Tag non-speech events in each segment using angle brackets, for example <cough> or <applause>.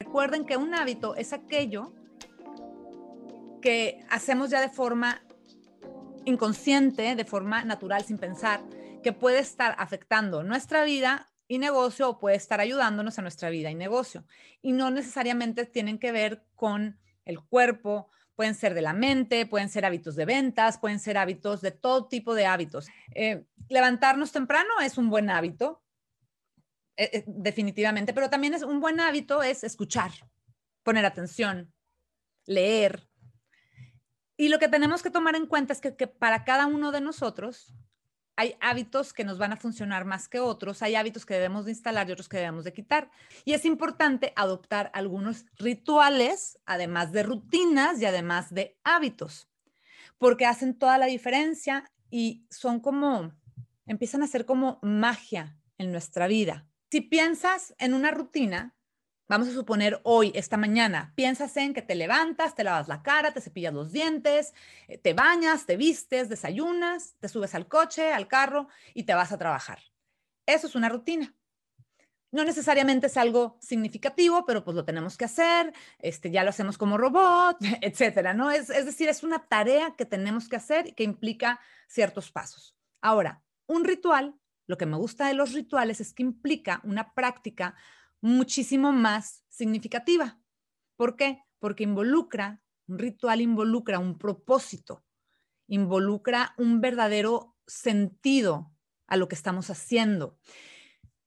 Recuerden que un hábito es aquello que hacemos ya de forma inconsciente, de forma natural, sin pensar, que puede estar afectando nuestra vida y negocio o puede estar ayudándonos a nuestra vida y negocio. Y no necesariamente tienen que ver con el cuerpo, pueden ser de la mente, pueden ser hábitos de ventas, pueden ser hábitos de todo tipo de hábitos. Eh, levantarnos temprano es un buen hábito, eh, eh, definitivamente, pero también es un buen hábito es escuchar, poner atención, leer. Y lo que tenemos que tomar en cuenta es que, que para cada uno de nosotros hay hábitos que nos van a funcionar más que otros, hay hábitos que debemos de instalar y otros que debemos de quitar. Y es importante adoptar algunos rituales, además de rutinas y además de hábitos, porque hacen toda la diferencia y son como, empiezan a ser como magia en nuestra vida. Si piensas en una rutina, Vamos a suponer hoy, esta mañana, piensas en que te levantas, te lavas la cara, te cepillas los dientes, eh, te bañas, te vistes, desayunas, te subes al coche, al carro y te vas a trabajar. Eso es una rutina. No necesariamente es algo significativo, pero pues lo tenemos que hacer, este, ya lo hacemos como robot, <laughs> etcétera, ¿no? Es, es decir, es una tarea que tenemos que hacer y que implica ciertos pasos. Ahora, un ritual, lo que me gusta de los rituales es que implica una práctica muchísimo más significativa. ¿Por qué? Porque involucra, un ritual involucra un propósito, involucra un verdadero sentido a lo que estamos haciendo.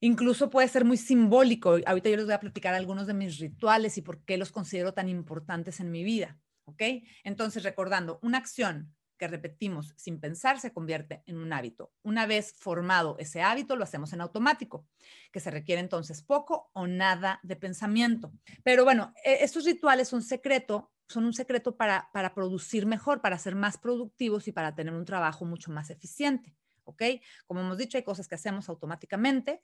Incluso puede ser muy simbólico. Ahorita yo les voy a platicar algunos de mis rituales y por qué los considero tan importantes en mi vida. ¿Ok? Entonces, recordando, una acción que repetimos sin pensar se convierte en un hábito. Una vez formado ese hábito, lo hacemos en automático, que se requiere entonces poco o nada de pensamiento. Pero bueno, e, estos rituales son secreto, son un secreto para, para producir mejor, para ser más productivos y para tener un trabajo mucho más eficiente. ¿Ok? Como hemos dicho, hay cosas que hacemos automáticamente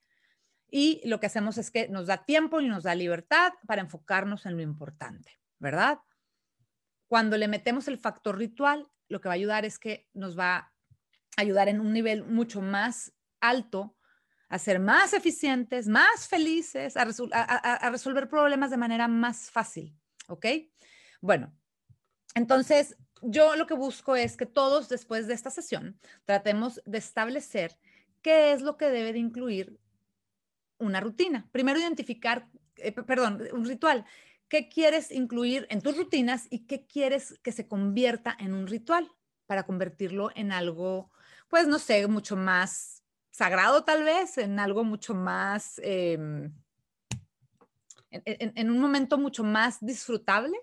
y lo que hacemos es que nos da tiempo y nos da libertad para enfocarnos en lo importante, ¿verdad? Cuando le metemos el factor ritual, lo que va a ayudar es que nos va a ayudar en un nivel mucho más alto a ser más eficientes, más felices, a, resolver problemas de manera más fácil. ¿Ok? Bueno, entonces yo lo que busco es que todos después de esta sesión tratemos de establecer qué es lo que debe de incluir una rutina. Primero identificar, eh, perdón, un ritual. ¿Qué quieres incluir en tus rutinas y qué quieres que se convierta en un ritual para convertirlo en algo, pues no sé, mucho más sagrado tal vez, en algo mucho más, em, en, un momento mucho más disfrutable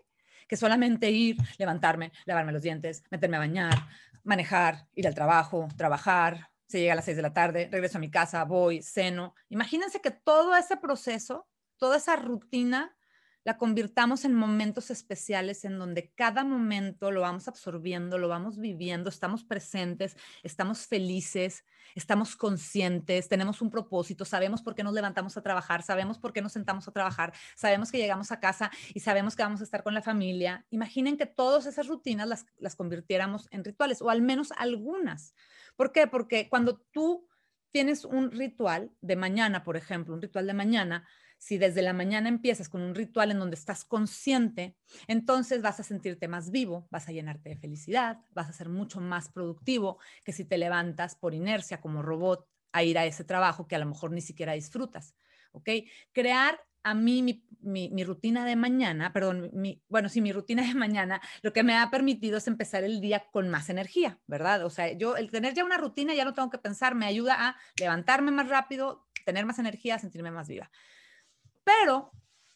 que solamente ir, levantarme, lavarme los dientes, meterme a bañar, manejar, ir al trabajo, trabajar, se llega a las seis de la tarde, regreso a mi casa, voy, ceno. Imagínense que todo ese proceso, toda esa rutina la convirtamos en momentos especiales en donde cada momento lo vamos absorbiendo, lo vamos viviendo, estamos presentes, estamos felices, estamos conscientes, tenemos un propósito, sabemos por qué nos levantamos a trabajar, sabemos por qué nos sentamos a trabajar, sabemos que llegamos a casa y sabemos que vamos a estar con la familia. Imaginen que todas esas rutinas las, las convirtiéramos en rituales o al menos algunas. ¿Por qué? Porque cuando tú tienes un ritual de mañana, por ejemplo, un ritual de mañana, si desde la mañana empiezas con un ritual en donde estás consciente, entonces vas a sentirte más vivo, vas a llenarte de felicidad, vas a ser mucho más productivo que si te levantas por inercia como robot a ir a ese trabajo que a lo mejor ni siquiera disfrutas. ¿Ok? Crear a mí mi, rutina de mañana, perdón, mi, bueno, sí, mi rutina de mañana, lo que me ha permitido es empezar el día con más energía, ¿verdad? O sea, yo el tener ya una rutina, ya no tengo que pensar, me ayuda a levantarme más rápido, tener más energía, sentirme más viva. Pero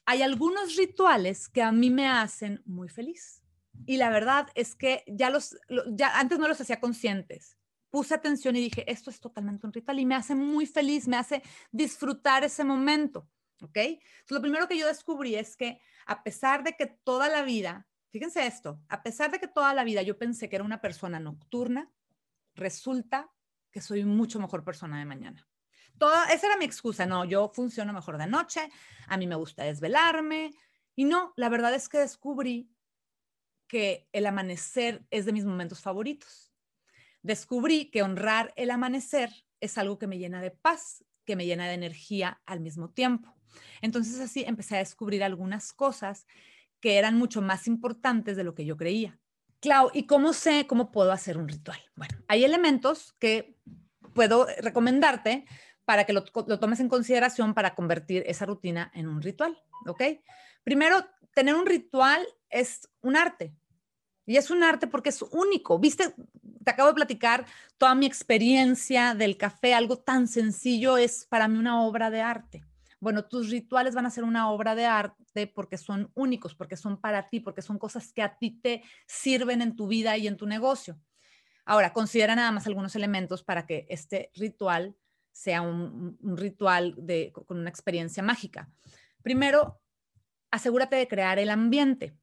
hay algunos rituales que a mí me hacen muy feliz. Y la verdad es que ya los, ya antes no los hacía conscientes. Puse atención y dije, esto es totalmente un ritual y me hace muy feliz, me hace disfrutar ese momento. ¿Ok? Lo primero que yo descubrí es que a pesar de que toda la vida, fíjense esto, a pesar de que toda la vida yo pensé que era una persona nocturna, resulta que soy mucho mejor persona de mañana esa era mi excusa, no, yo funciono mejor de noche, a mí me gusta desvelarme. Y no, la verdad es que descubrí que el amanecer es de mis momentos favoritos. Descubrí que honrar el amanecer es algo que me llena de paz, que me llena de energía al mismo tiempo. Entonces así empecé a descubrir algunas cosas que eran mucho más importantes de lo que yo creía. Clau, ¿y cómo sé cómo puedo hacer un ritual? Bueno, hay elementos que puedo recomendarte para que lo, tomes en consideración para convertir esa rutina en un ritual, ¿ok? Primero, tener un ritual es un arte. Y es un arte porque es único. Viste, te acabo de platicar toda mi experiencia del café, algo tan sencillo es para mí una obra de arte. Bueno, tus rituales van a ser una obra de arte porque son únicos, porque son para ti, porque son cosas que a ti te sirven en tu vida y en tu negocio. Ahora, considera nada más algunos elementos para que este ritual sea un, ritual de, con una experiencia mágica. Primero, asegúrate de crear el ambiente.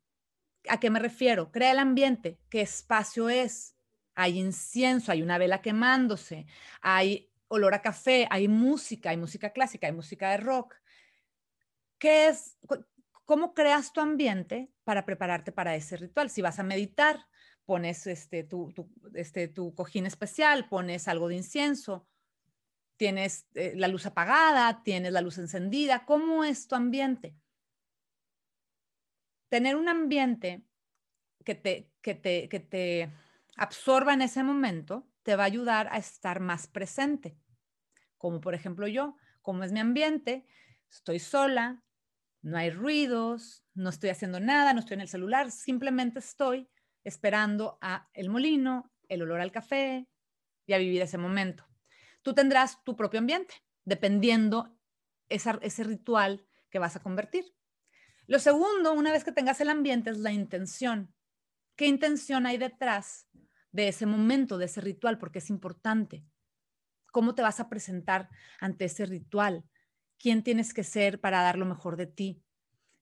¿A qué me refiero? Crea el ambiente. ¿Qué espacio es? Hay incienso, hay una vela quemándose, hay olor a café, hay música, hay música clásica, hay música de rock. ¿Qué es? ¿Cómo creas tu ambiente para prepararte para ese ritual? Si vas a meditar, pones este, tu, este, tu cojín especial, pones algo de incienso, tienes eh, la luz apagada, tienes la luz encendida. ¿Cómo es tu ambiente? Tener un ambiente que te, que te, que te absorba en ese momento te va a ayudar a estar más presente. Como por ejemplo yo, como es mi ambiente, estoy sola, no hay ruidos, no estoy haciendo nada, no estoy en el celular, simplemente estoy esperando a el molino, el olor al café y a vivir ese momento. Tú tendrás tu propio ambiente, dependiendo ese ritual que vas a convertir. Lo segundo, una vez que tengas el ambiente, es la intención. ¿Qué intención hay detrás de ese momento, de ese ritual? Porque es importante. ¿Cómo te vas a presentar ante ese ritual? ¿Quién tienes que ser para dar lo mejor de ti?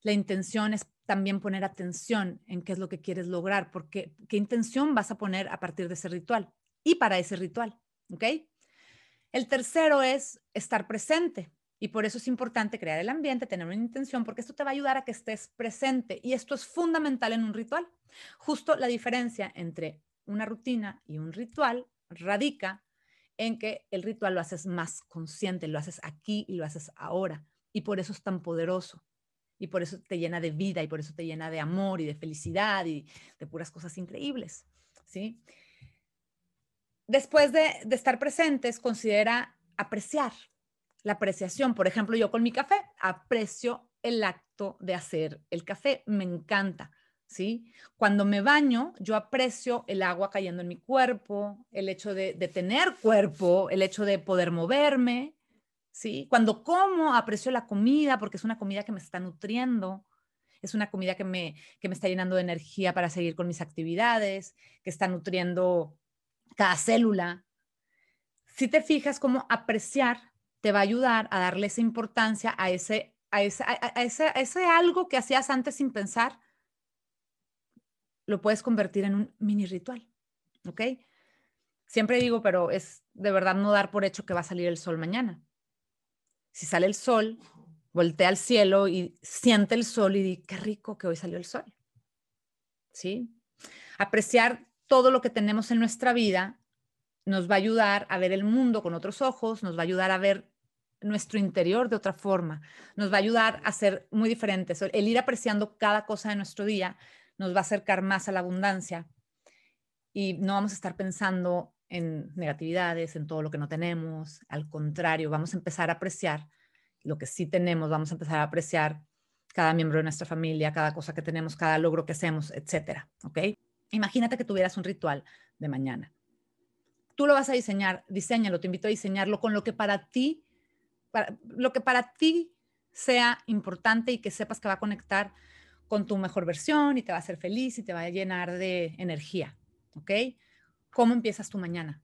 La intención es también poner atención en qué es lo que quieres lograr, porque qué intención vas a poner a partir de ese ritual y para ese ritual, ¿ok? El tercero es estar presente. Y por eso es importante crear el ambiente, tener una intención, porque esto te va a ayudar a que estés presente. Y esto es fundamental en un ritual. Justo la diferencia entre una rutina y un ritual radica en que el ritual lo haces más consciente, lo haces aquí y lo haces ahora. Y por eso es tan poderoso y por eso te llena de vida y por eso te llena de amor y de felicidad y de puras cosas increíbles, ¿sí? Después de, estar presentes, considera apreciar la apreciación. Por ejemplo, yo con mi café aprecio el acto de hacer el café, me encanta. ¿Sí? Cuando me baño, yo aprecio el agua cayendo en mi cuerpo, el hecho de, de tener cuerpo, el hecho de poder moverme, ¿sí? Cuando como, aprecio la comida porque es una comida que me está nutriendo, es una comida que me, que me está llenando de energía para seguir con mis actividades, que está nutriendo cada célula. Si te fijas cómo apreciar te va a ayudar a darle esa importancia a ese, a ese, a ese, a ese algo que hacías antes sin pensar, lo puedes convertir en un mini ritual, ¿ok? Siempre digo, pero es de verdad no dar por hecho que va a salir el sol mañana si sale el sol, voltea al cielo y siente el sol y di, qué rico que hoy salió el sol. ¿Sí? Apreciar todo lo que tenemos en nuestra vida nos va a ayudar a ver el mundo con otros ojos, nos va a ayudar a ver nuestro interior de otra forma, nos va a ayudar a ser muy diferentes. El ir apreciando cada cosa de nuestro día nos va a acercar más a la abundancia y no vamos a estar pensando en negatividades, en todo lo que no tenemos. Al contrario, vamos a empezar a apreciar lo que sí tenemos, vamos a empezar a apreciar cada miembro de nuestra familia, cada cosa que tenemos, cada logro que hacemos, etcétera. ¿Ok? Imagínate que tuvieras un ritual de mañana. Tú lo vas a diseñar, diseñalo, te invito a diseñarlo con lo que para ti, lo que para ti sea importante y que sepas que va a conectar con tu mejor versión y te va a hacer feliz y te va a llenar de energía. ¿Ok? ¿Cómo empiezas tu mañana?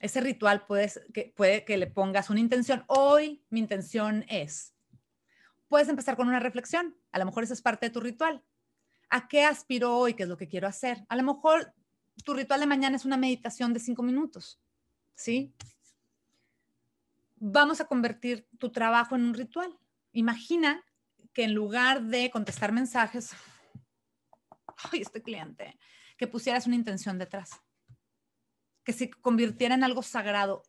Ese ritual puedes, que, puede que le pongas una intención. Hoy mi intención es. Puedes empezar con una reflexión. A lo mejor esa es parte de tu ritual. ¿A qué aspiro hoy? ¿Qué es lo que quiero hacer? A lo mejor tu ritual de mañana es una meditación de cinco minutos. ¿Sí? Vamos a convertir tu trabajo en un ritual. Imagina que en lugar de contestar mensajes, <laughs> ay, este cliente, que pusieras una intención detrás que se convirtiera en algo sagrado.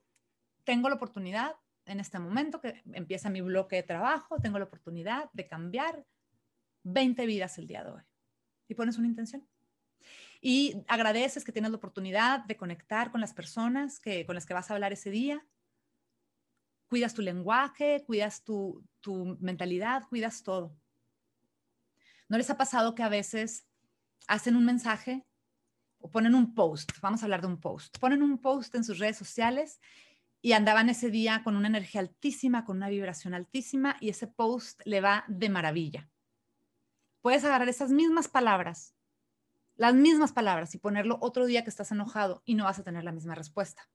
Tengo la oportunidad en este momento que empieza mi bloque de trabajo, tengo la oportunidad de cambiar 20 vidas el día de hoy. Y pones una intención. Y agradeces que tienes la oportunidad de conectar con las personas que, con las que vas a hablar ese día. Cuidas tu lenguaje, cuidas tu, tu mentalidad, cuidas todo. ¿No les ha pasado que a veces hacen un mensaje o ponen un post? Vamos a hablar de un post. Ponen un post en sus redes sociales y andaban ese día con una energía altísima, con una vibración altísima y ese post le va de maravilla. Puedes agarrar esas mismas palabras, las mismas palabras y ponerlo otro día que estás enojado y no vas a tener la misma respuesta.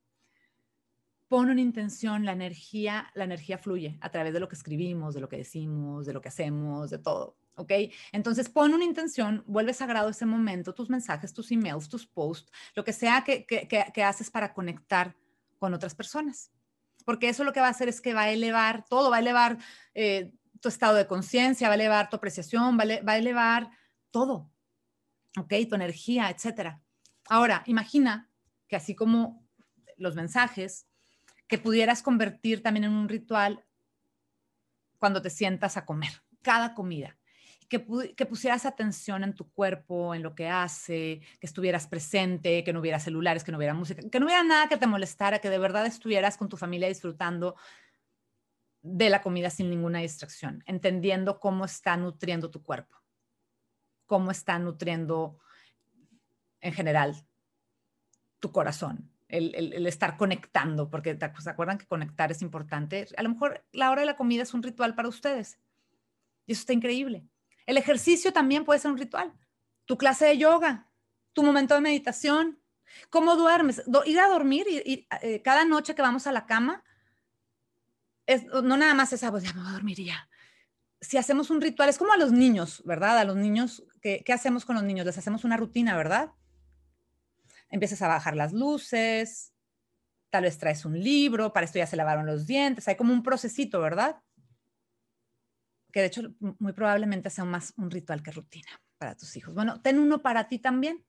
Pon una intención, la energía, la energía fluye a través de lo que escribimos, de lo que decimos, de lo que hacemos, de todo. ¿ok? Entonces pon una intención, vuelve sagrado ese momento, tus mensajes, tus emails, tus posts, lo que sea que, haces para conectar con otras personas. Porque eso lo que va a hacer es que va a elevar todo, va a elevar eh, tu estado de conciencia, va a elevar tu apreciación, va a, va a elevar todo, ¿ok? Tu energía, etcétera. Ahora, imagina que así como los mensajes, que pudieras convertir también en un ritual cuando te sientas a comer, cada comida que, pusieras atención en tu cuerpo, en lo que hace, que estuvieras presente, que no hubiera celulares, que no hubiera música, que no hubiera nada que te molestara, que de verdad estuvieras con tu familia disfrutando de la comida sin ninguna distracción, entendiendo cómo está nutriendo tu cuerpo, cómo está nutriendo en general tu corazón, el, estar conectando, porque se acuerdan que conectar es importante. A lo mejor la hora de la comida es un ritual para ustedes y eso está increíble. El ejercicio también puede ser un ritual. Tu clase de yoga, tu momento de meditación, cómo duermes, ir a dormir y, eh, cada noche que vamos a la cama, no nada más esa, pues ya me voy. Si hacemos un ritual, es como a los niños, ¿verdad? A los niños, ¿qué, ¿qué hacemos con los niños? Les hacemos una rutina, ¿verdad? Empiezas a bajar las luces, tal vez traes un libro, para esto ya se lavaron los dientes, hay como un procesito, ¿verdad? que de hecho muy probablemente sea más un ritual que rutina para tus hijos. Bueno, ten uno para ti también.